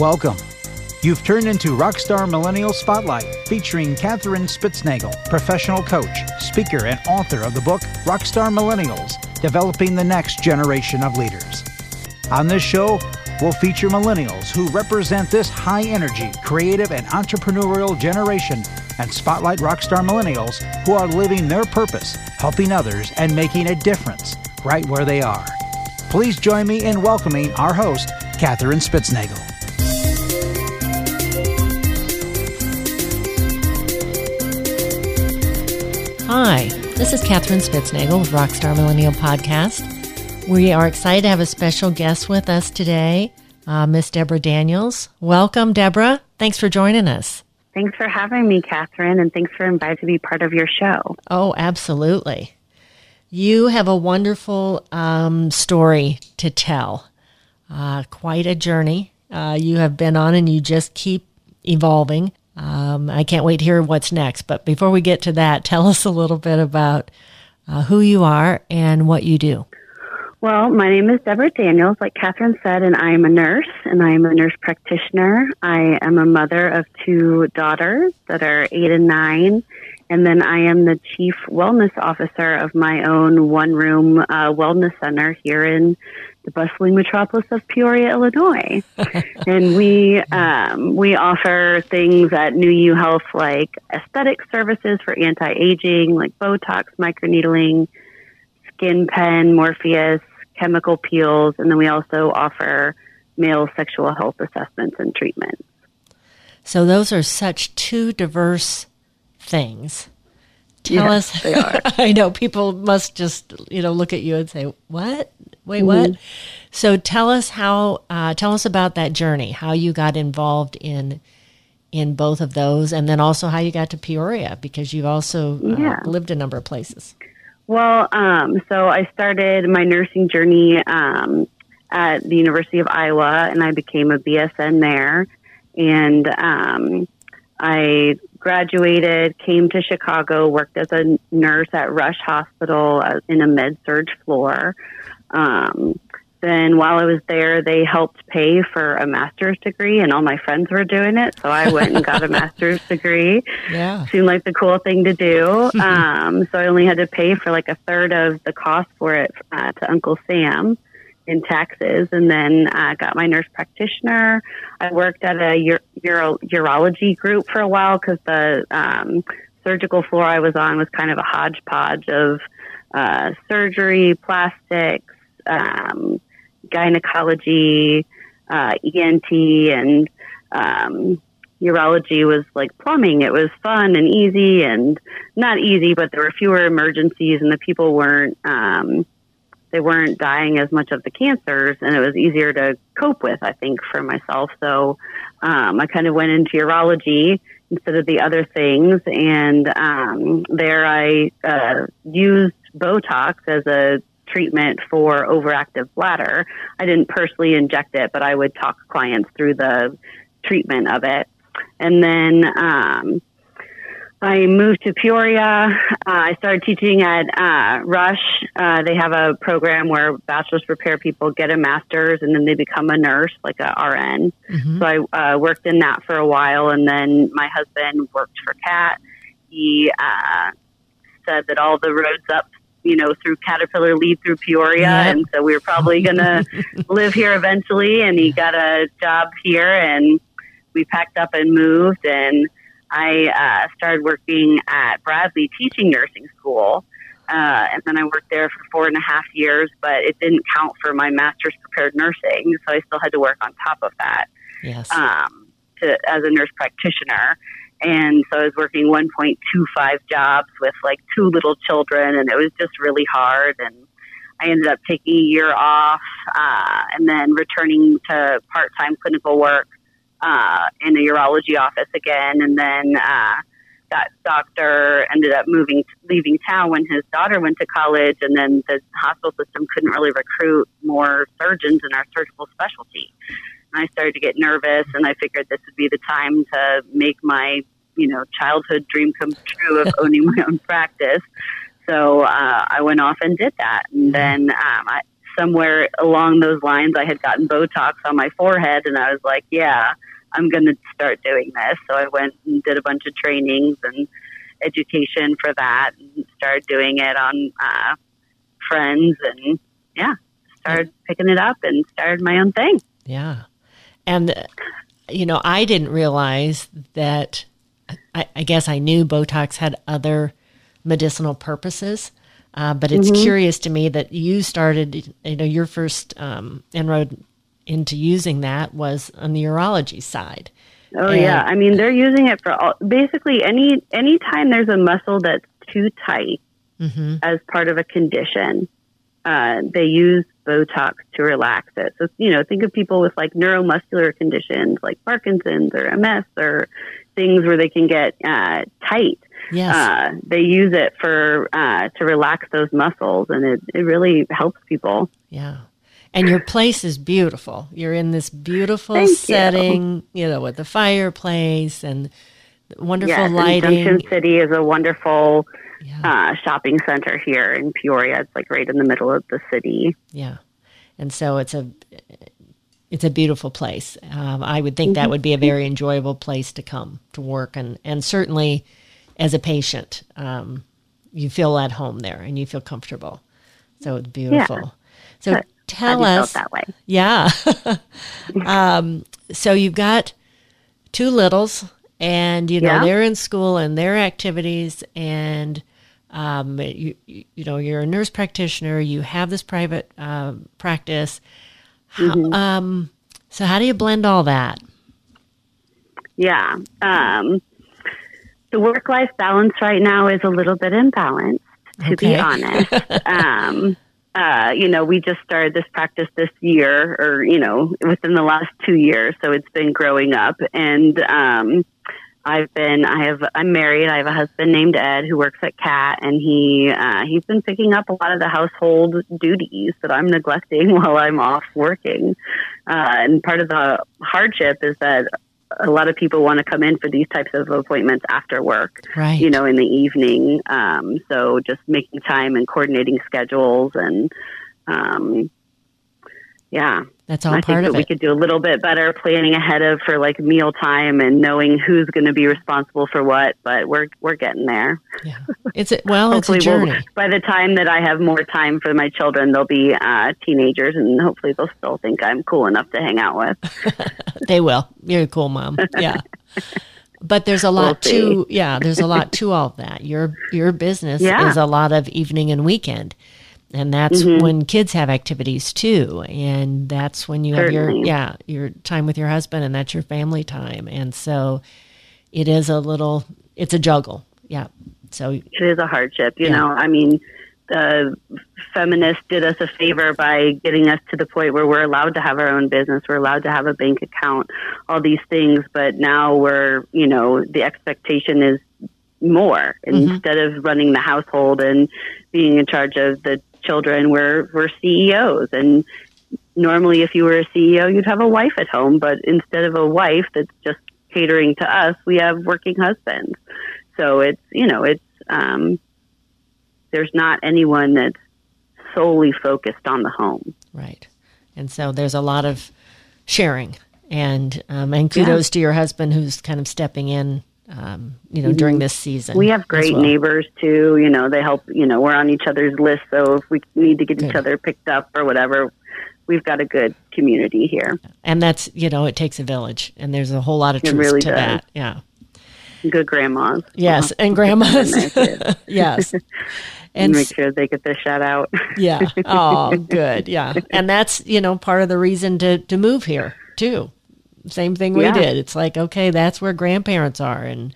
Welcome. You've turned into Rockstar Millennial Spotlight, featuring Katherine Spitznagel, professional coach, speaker, and author of the book Rockstar Millennials Developing the Next Generation of Leaders. On this show, we'll feature millennials who represent this high energy, creative, and entrepreneurial generation and spotlight rockstar millennials who are living their purpose, helping others, and making a difference right where they are. Please join me in welcoming our host, Katherine Spitznagel. Hi, this is Katherine Spitznagel with Rockstar Millennial Podcast. We are excited to have a special guest with us today, uh, Miss Deborah Daniels. Welcome, Deborah. Thanks for joining us. Thanks for having me, Katherine, and thanks for inviting me to be part of your show. Oh, absolutely. You have a wonderful um, story to tell. Uh, quite a journey uh, you have been on, and you just keep evolving. Um, I can't wait to hear what's next. But before we get to that, tell us a little bit about uh, who you are and what you do. Well, my name is Deborah Daniels, like Katherine said, and I am a nurse and I am a nurse practitioner. I am a mother of two daughters that are eight and nine. And then I am the chief wellness officer of my own one room uh, wellness center here in the bustling metropolis of Peoria, Illinois. and we um, we offer things at New You Health like aesthetic services for anti aging, like Botox, microneedling, SkinPen, Morpheus, chemical peels, and then we also offer male sexual health assessments and treatments. So those are such two diverse things. Tell yes, us. They are. I know people must just you know look at you and say, "What? Wait, what?" Mm-hmm. So tell us how. Uh, tell us about that journey. How you got involved in in both of those, and then also how you got to Peoria because you've also uh, lived a number of places. Well, um, so I started my nursing journey um, at the University of Iowa, and I became a BSN there. And um, I graduated, came to Chicago, worked as a nurse at Rush Hospital uh, in a med surg floor. Um, then while I was there, they helped pay for a master's degree, and all my friends were doing it. So I went and got a master's degree Yeah. seemed like the cool thing to do. Um, so I only had to pay for like a third of the cost for it uh, to Uncle Sam in taxes, and then uh, got my nurse practitioner. I worked at a ur- uro- urology group for a while because the um, surgical floor I was on was kind of a hodgepodge of uh, surgery, plastics, um, gynecology, uh, ENT, and um, urology was like plumbing. It was fun and easy and not easy, but there were fewer emergencies and the people weren't, um, they weren't dying as much of the cancers and it was easier to cope with, I think, for myself. So, um, I kind of went into urology instead of the other things. And, um, there I, uh, used Botox as a treatment for overactive bladder. I didn't personally inject it, but I would talk clients through the treatment of it. And then um, I moved to Peoria. Uh, I started teaching at uh, Rush. Uh, they have a program where bachelor's prepare people get a master's and then they become a nurse, like a RN. So I uh, worked in that for a while. And then my husband worked for CAT. He uh, said that all the roads up you know, through Caterpillar lead through Peoria. Yep. And so we were probably going to live here eventually. And he got a job here and we packed up and moved. And I uh, started working at Bradley teaching nursing school. Uh, and then I worked there for four and a half years, but it didn't count for my master's prepared nursing. So I still had to work on top of that Yes. um, to, as a nurse practitioner. And so I was working 1.25 jobs with like two little children, and it was just really hard. And I ended up taking a year off uh, and then returning to part time clinical work uh, in a urology office again. And then uh, that doctor ended up moving, leaving town when his daughter went to college, and then the hospital system couldn't really recruit more surgeons in our surgical specialty. And I started to get nervous, and I figured this would be the time to make my, you know, childhood dream come true of owning my own practice. So uh, I went off and did that, and then um, I, somewhere along those lines, I had gotten Botox on my forehead, and I was like, yeah, I'm going to start doing this. So I went and did a bunch of trainings and education for that, and started doing it on uh, friends, and yeah, started picking it up and started my own thing. Yeah, and you know, I didn't realize that. I, I guess I knew Botox had other medicinal purposes. Uh, but it's mm-hmm. curious to me that you started, you know, your first um, inroad into using that was on the urology side. Oh and, yeah, I mean they're using it for all, basically any any time there's a muscle that's too tight mm-hmm. as part of a condition, uh, they use Botox to relax it. So you know, think of people with like neuromuscular conditions like Parkinson's or MS or things where they can get uh, tight Yes. Uh, they use it for uh, to relax those muscles, and it, it really helps people. Yeah. And your place is beautiful. You're in this beautiful Thank setting, you. you. know, with the fireplace and wonderful yes, lighting. Junction City is a wonderful yeah. uh, shopping center here in Peoria. It's like right in the middle of the city. Yeah, and so it's a it's a beautiful place. Um, I would think that mm-hmm. would be a very enjoyable place to come to work, and and certainly as a patient, um, you feel at home there and you feel comfortable. So it's beautiful. Yeah. So tell us that way. Yeah. um, so you've got two littles, and you know yeah. they're in school and their activities, and um, you you know you're a nurse practitioner. You have this private uh, practice. How, mm-hmm. um, so how do you blend all that? Yeah. Um, the work life balance right now is a little bit imbalanced, to okay. be honest. um, uh, you know, we just started this practice this year, or you know, within the last two years, so it's been growing up. And um, I've been, I have, I'm married. I have a husband named Ed who works at CAT, and he uh, he's been picking up a lot of the household duties that I'm neglecting while I'm off working. Uh, and part of the hardship is that a lot of people want to come in for these types of appointments after work, right. you know, in the evening. Um, so just making time and coordinating schedules and, um, yeah, that's all I part think of that it. We could do a little bit better planning ahead of for like meal time and knowing who's going to be responsible for what. But we're we're getting there. Yeah, it's a, well, it's a journey. We'll, by the time that I have more time for my children, they'll be uh, teenagers, and hopefully they'll still think I'm cool enough to hang out with. they will. You're a cool mom. Yeah. But there's a lot we'll to yeah. There's a lot to all of that. Your your business yeah. is a lot of evening and weekend and that's mm-hmm. when kids have activities too and that's when you Certainly. have your yeah your time with your husband and that's your family time and so it is a little it's a juggle yeah so it is a hardship you yeah. know i mean the feminists did us a favor by getting us to the point where we're allowed to have our own business we're allowed to have a bank account all these things but now we're you know the expectation is more mm-hmm. instead of running the household and being in charge of the children we're we're CEOs and normally if you were a CEO you'd have a wife at home. But instead of a wife that's just catering to us we have working husbands. So it's you know it's um there's not anyone that's solely focused on the home. Right. And so there's a lot of sharing. And um, and kudos yeah. to your husband who's kind of stepping in um, you know, mm-hmm. during this season. We have great well. neighbors too. You know, they help. You know, we're on each other's list, so if we need to get good. each other picked up or whatever, we've got a good community here. And that's you know, it takes a village, and there's a whole lot of truth really to does. that. Yeah. Good grandmas. Yes, and grandmas. yes. and make sure they get their shout out. yeah. Oh, good. Yeah. And that's, you know, part of the reason to, to move here too same thing we yeah. did. It's like, okay, that's where grandparents are. And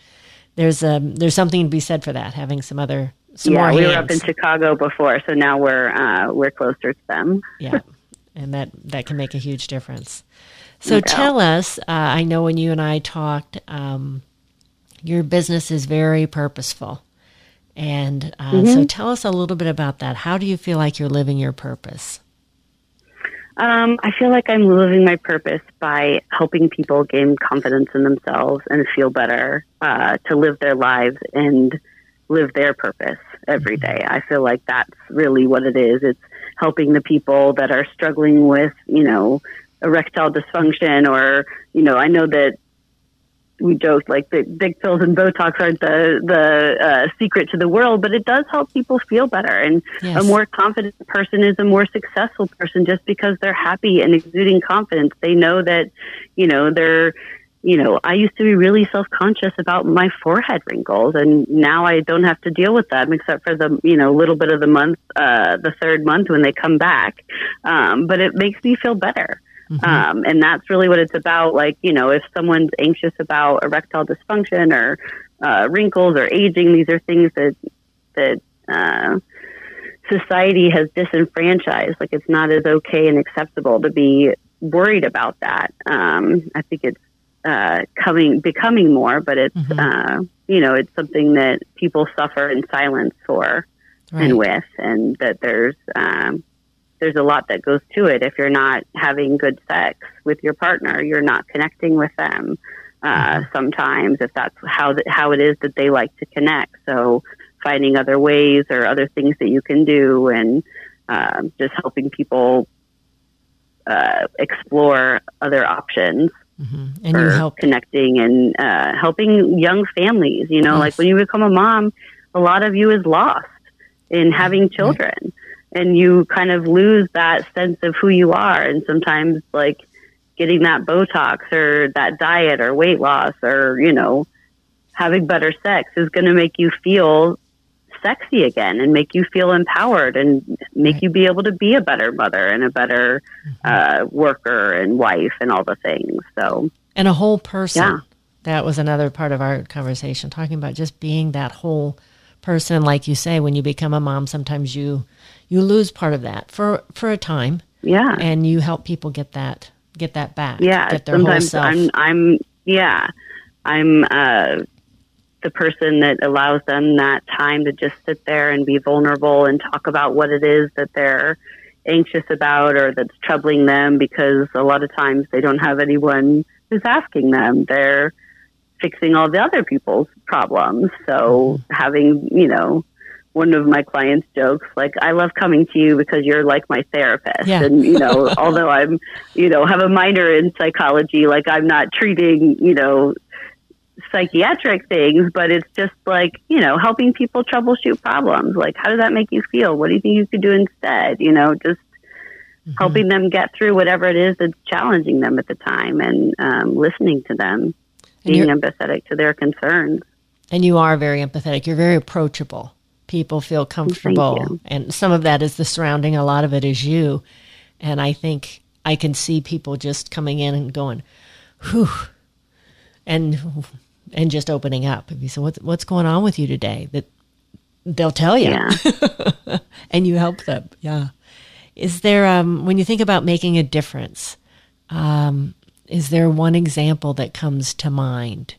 there's um, there's something to be said for that, having some other some yeah, we hands. were up in Chicago before, so now we're uh, we're closer to them. yeah, and that that can make a huge difference. So tell us, uh, I know when you and I talked, um, your business is very purposeful, and uh, mm-hmm. so tell us a little bit about that. How do you feel like you're living your purpose? Um, I feel like I'm living my purpose by helping people gain confidence in themselves and feel better, uh, to live their lives and live their purpose every day. I feel like that's really what it is. It's helping the people that are struggling with, you know, erectile dysfunction or, you know, I know that we joke like the big pills and Botox aren't the the uh, secret to the world, but it does help people feel better. And yes. a more confident person is a more successful person just because they're happy and exuding confidence. They know that, you know, they're you know, I used to be really self conscious about my forehead wrinkles, and now I don't have to deal with them except for the, you know, little bit of the month, uh, the third month when they come back. Um, but it makes me feel better. Mm-hmm. Um, and that's really what it's about. Like, you know, if someone's anxious about erectile dysfunction or uh, wrinkles or aging, these are things that, that, uh, society has disenfranchised. Like, it's not as okay and acceptable to be worried about that. Um, I think it's uh, coming becoming more, but it's mm-hmm. uh, you know it's something that people suffer in silence for right. and with, and that there's um, there's a lot that goes to it. If you're not having good sex with your partner, you're not connecting with them. Uh, mm-hmm. Sometimes, if that's how th- how it is that they like to connect, so finding other ways or other things that you can do, and uh, just helping people uh, explore other options Mm-hmm. And you help connecting and uh, helping young families. You know, yes. like when you become a mom, a lot of you is lost in having children, right. And you kind of lose that sense of who you are. And sometimes, like getting that Botox or that diet or weight loss or you know having better sex is going to make you feel sexy again and make you feel empowered and make right. you be able to be a better mother and a better mm-hmm. uh, worker and wife and all the things. So and a whole person. Yeah. That was another part of our conversation, talking about just being that whole person. Like you say, when you become a mom, sometimes you you lose part of that for for a time. Yeah, and you help people get that get that back. Yeah, get their sometimes whole self. I'm I'm yeah I'm uh the person that allows them that time to just sit there and be vulnerable and talk about what it is that they're anxious about or that's troubling them because a lot of times they don't have anyone who's asking them. They're fixing all the other people's problems. So mm-hmm. having, you know, one of my clients jokes like i love coming to you because you're like my therapist yeah. and you know although i'm you know have a minor in psychology like i'm not treating you know psychiatric things, but it's just like, you know, helping people troubleshoot problems. Like, how does that make you feel? What do you think you could do instead? You know, just mm-hmm. helping them get through whatever it is that's challenging them at the time and um, listening to them, being empathetic to their concerns. And you are very empathetic. You're very approachable. People feel comfortable. And some of that is the surrounding, a lot of it is you. And I think I can see people just coming in and going, whew. And and just opening up. If you say, "What's what's going on with you today?" That they'll tell you, yeah. and you help them. Yeah. Is there um, when you think about making a difference? Um, is there one example that comes to mind?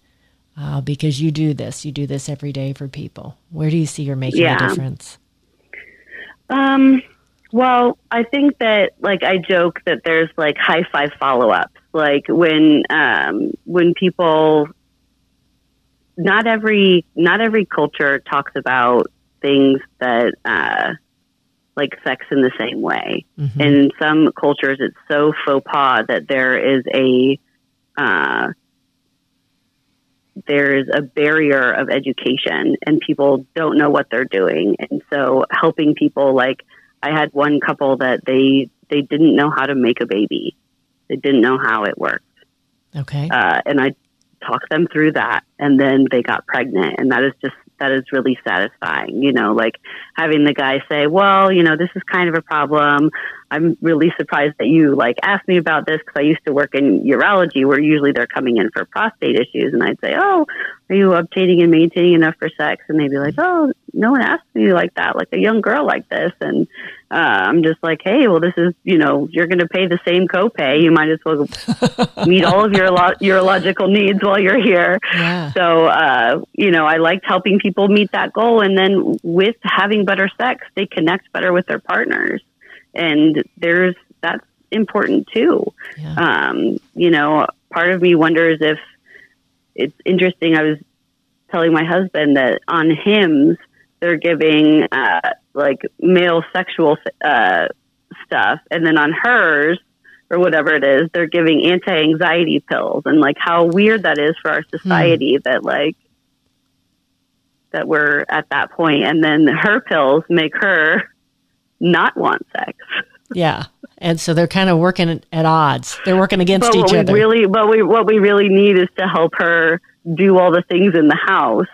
Uh, because you do this, you do this every day for people. Where do you see you're making yeah. a difference? Um, well, I think that like I joke that there's like high five follow ups. Like when um, when people not every not every culture talks about things that uh, like sex in the same way. Mm-hmm. In some cultures, it's so faux pas that there is a uh, there is a barrier of education, and people don't know what they're doing. And so, helping people like I had one couple that they they didn't know how to make a baby. They didn't know how it worked. Okay. Uh, and I talked them through that and then they got pregnant and that is just that is really satisfying you know like having the guy say well you know this is kind of a problem i'm really surprised that you like asked me about this because i used to work in urology where usually they're coming in for prostate issues and i'd say oh are you obtaining and maintaining enough for sex and they'd be like oh no one asked me like that like a young girl like this and uh, I'm just like, hey, well, this is, you know, you're going to pay the same copay. You might as well meet all of your lo- urological needs while you're here. Yeah. So, uh, you know, I liked helping people meet that goal. And then with having better sex, they connect better with their partners. And there's, that's important too. Yeah. Um, you know, part of me wonders if it's interesting. I was telling my husband that on Hims they're giving uh, like male sexual uh, stuff, and then on hers or whatever it is, they're giving anti-anxiety pills, and like how weird that is for our society hmm. that like that we're at that point, and then her pills make her not want sex. Yeah. And so they're kind of working at odds. They're working against but each other. Really, but we, what we really need is to help her do all the things in the house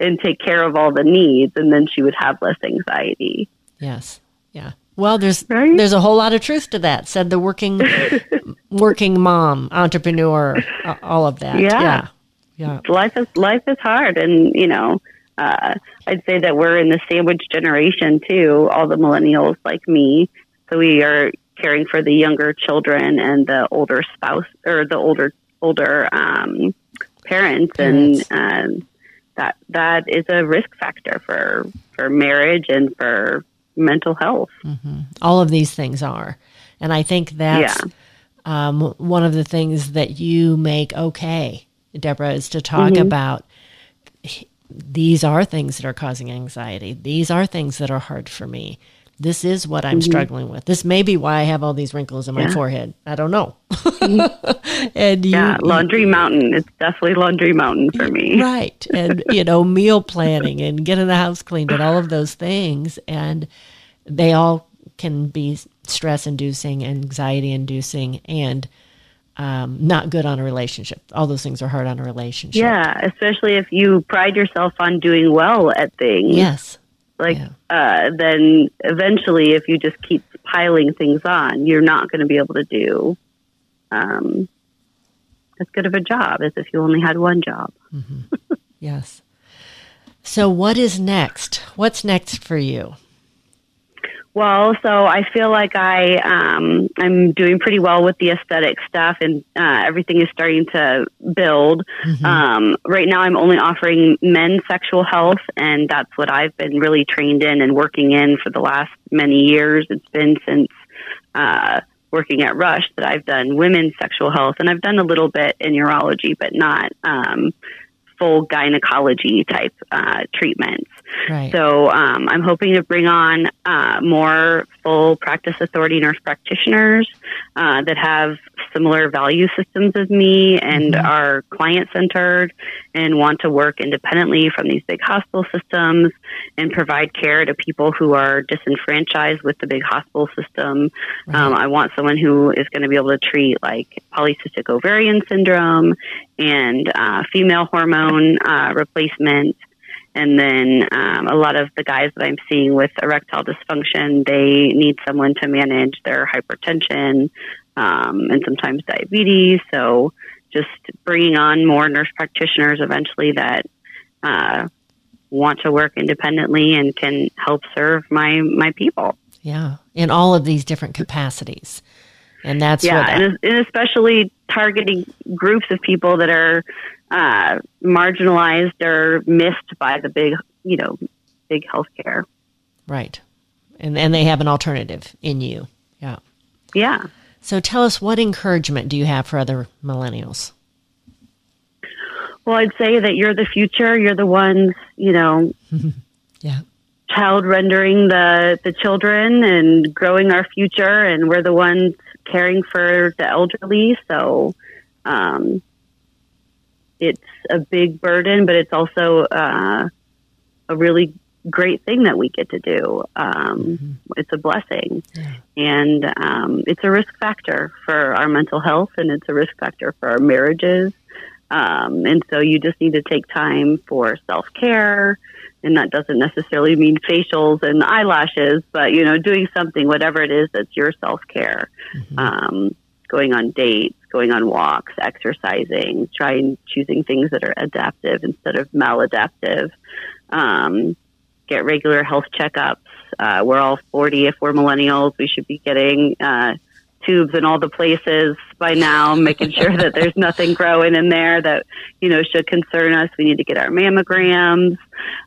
and take care of all the needs, and then she would have less anxiety. Yes. Yeah. Well, there's right? there's a whole lot of truth to that. Said the working working mom, entrepreneur, all of that. Yeah. Yeah. yeah. Life is life is hard, and you know, uh, I'd say that we're in the sandwich generation too. All the millennials like me, so we are caring for the younger children and the older spouse or the older older um, parents, parents, and that that is a risk factor for for marriage and for mental health. Mm-hmm. All of these things are, and I think that's yeah. um, one of the things that you make okay, Deborah, is to talk mm-hmm. about. These are things that are causing anxiety. These are things that are hard for me this is what I'm mm-hmm. struggling with. This may be why I have all these wrinkles in my yeah. forehead. I don't know. Mm-hmm. and you, yeah, laundry mountain. It's definitely laundry mountain for me. Right. And, you know, meal planning and getting the house cleaned and all of those things. And they all can be stress inducing, anxiety inducing, and um, not good on a relationship. All those things are hard on a relationship. Yeah, especially if you pride yourself on doing well at things. Yes like yeah. uh, then eventually if you just keep piling things on you're not going to be able to do um, as good of a job as if you only had one job mm-hmm. yes so what is next what's next for you well, so I feel like I um, I'm doing pretty well with the aesthetic stuff, and uh, everything is starting to build. Mm-hmm. Um, right now, I'm only offering men's sexual health, and that's what I've been really trained in and working in for the last many years. It's been since uh, working at Rush that I've done women's sexual health, and I've done a little bit in urology, but not um, full gynecology type uh, treatments. Right. So um, I'm hoping to bring on uh, more full practice authority nurse practitioners uh, that have similar value systems as me and mm-hmm. are client centered and want to work independently from these big hospital systems and provide care to people who are disenfranchised with the big hospital system. Right. Um, I want someone who is going to be able to treat like polycystic ovarian syndrome and uh, female hormone uh, replacement and then um, a lot of the guys that I'm seeing with erectile dysfunction, they need someone to manage their hypertension um, and sometimes diabetes. So just bringing on more nurse practitioners eventually that uh, want to work independently and can help serve my my people. Yeah, in all of these different capacities, and that's yeah, and, and especially targeting groups of people that are uh, marginalized or missed by the big, you know, big healthcare. Right. And and they have an alternative in you. Yeah. Yeah. So tell us what encouragement do you have for other millennials? Well, I'd say that you're the future. You're the ones, you know, yeah. Child rendering the the children and growing our future and we're the ones caring for the elderly. So um, it's a big burden, but it's also uh, a really great thing that we get to do. Um, mm-hmm. It's a blessing, yeah. and um, it's a risk factor for our mental health, and it's a risk factor for our marriages. Um, and so you just need to take time for self care, and that doesn't necessarily mean facials and eyelashes, but you know, doing something, whatever it is, that's your self care. Mm-hmm. Going on dates, going on walks, exercising, trying choosing things that are adaptive instead of maladaptive. Um, get regular health checkups. Uh, we're all 40. If we're millennials, we should be getting uh, tubes in all the places by now, making sure that there's nothing growing in there that you know should concern us. We need to get our mammograms.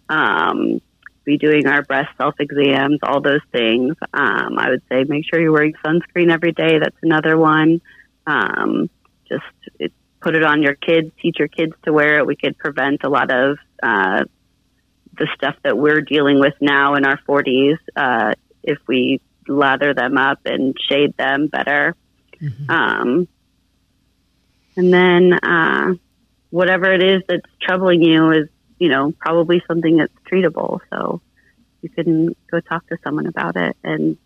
Um, be doing our breast self exams, all those things. Um, I would say make sure you're wearing sunscreen every day. That's another one. Um, just it, put it on your kids, teach your kids to wear it. We could prevent a lot of uh, the stuff that we're dealing with now in our 40s uh, if we lather them up and shade them better. Mm-hmm. Um, and then uh, whatever it is that's troubling you is, you know, probably something that's treatable. So you can go talk to someone about it. And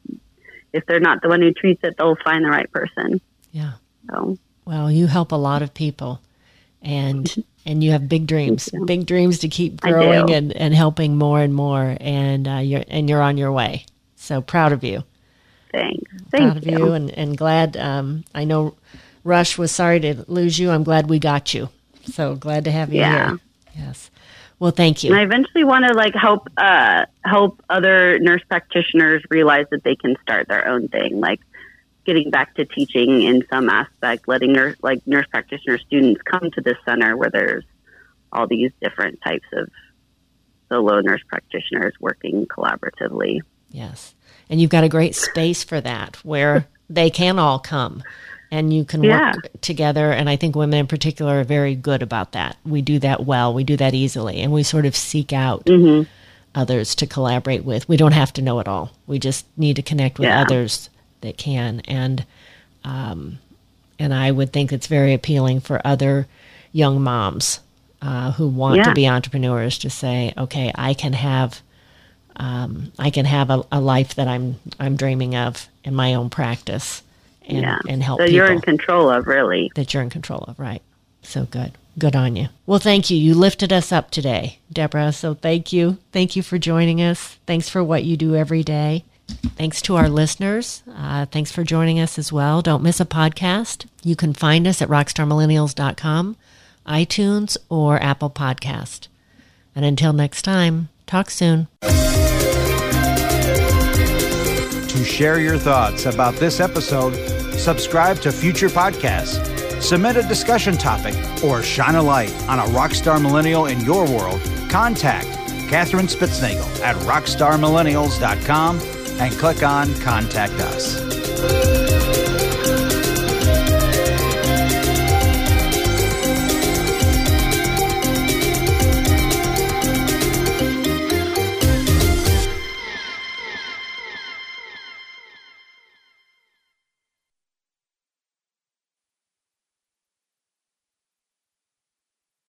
if they're not the one who treats it, they'll find the right person. Yeah. So. Well, you help a lot of people, and and you have big dreams, big dreams to keep growing and, and helping more and more, and uh, you're and you're on your way. So proud of you. Thanks. Thank proud you. of you, and and glad. Um, I know Rush was sorry to lose you. I'm glad we got you. So glad to have you yeah. here. Yes. Well, thank you. And I eventually want to like help uh, help other nurse practitioners realize that they can start their own thing. Like getting back to teaching in some aspect, letting nurse, like nurse practitioner students come to this center where there's all these different types of solo nurse practitioners working collaboratively. Yes. And you've got a great space for that where they can all come and you can yeah. work together. And I think women in particular are very good about that. We do that well, we do that easily, and we sort of seek out. Mm-hmm. Others to collaborate with. We don't have to know it all. We just need to connect with yeah. others that can. And um, and I would think it's very appealing for other young moms uh, who want yeah. to be entrepreneurs to say, okay, I can have um, I can have a, a, life that I'm I'm dreaming of in my own practice and, yeah. and help that you're in control of really that you're in control of right so good good on you well thank you you lifted us up today deborah so thank you thank you for joining us thanks for what you do every day Thanks to our listeners. Uh, thanks for joining us as well. Don't miss a podcast. You can find us at rockstarmillennials.com, iTunes, or Apple Podcast. And until next time, talk soon. To share your thoughts about this episode, subscribe to future podcasts, submit a discussion topic, or shine a light on a rockstar millennial in your world, contact Katherine Spitznagel at rockstarmillennials.com and click on Contact Us.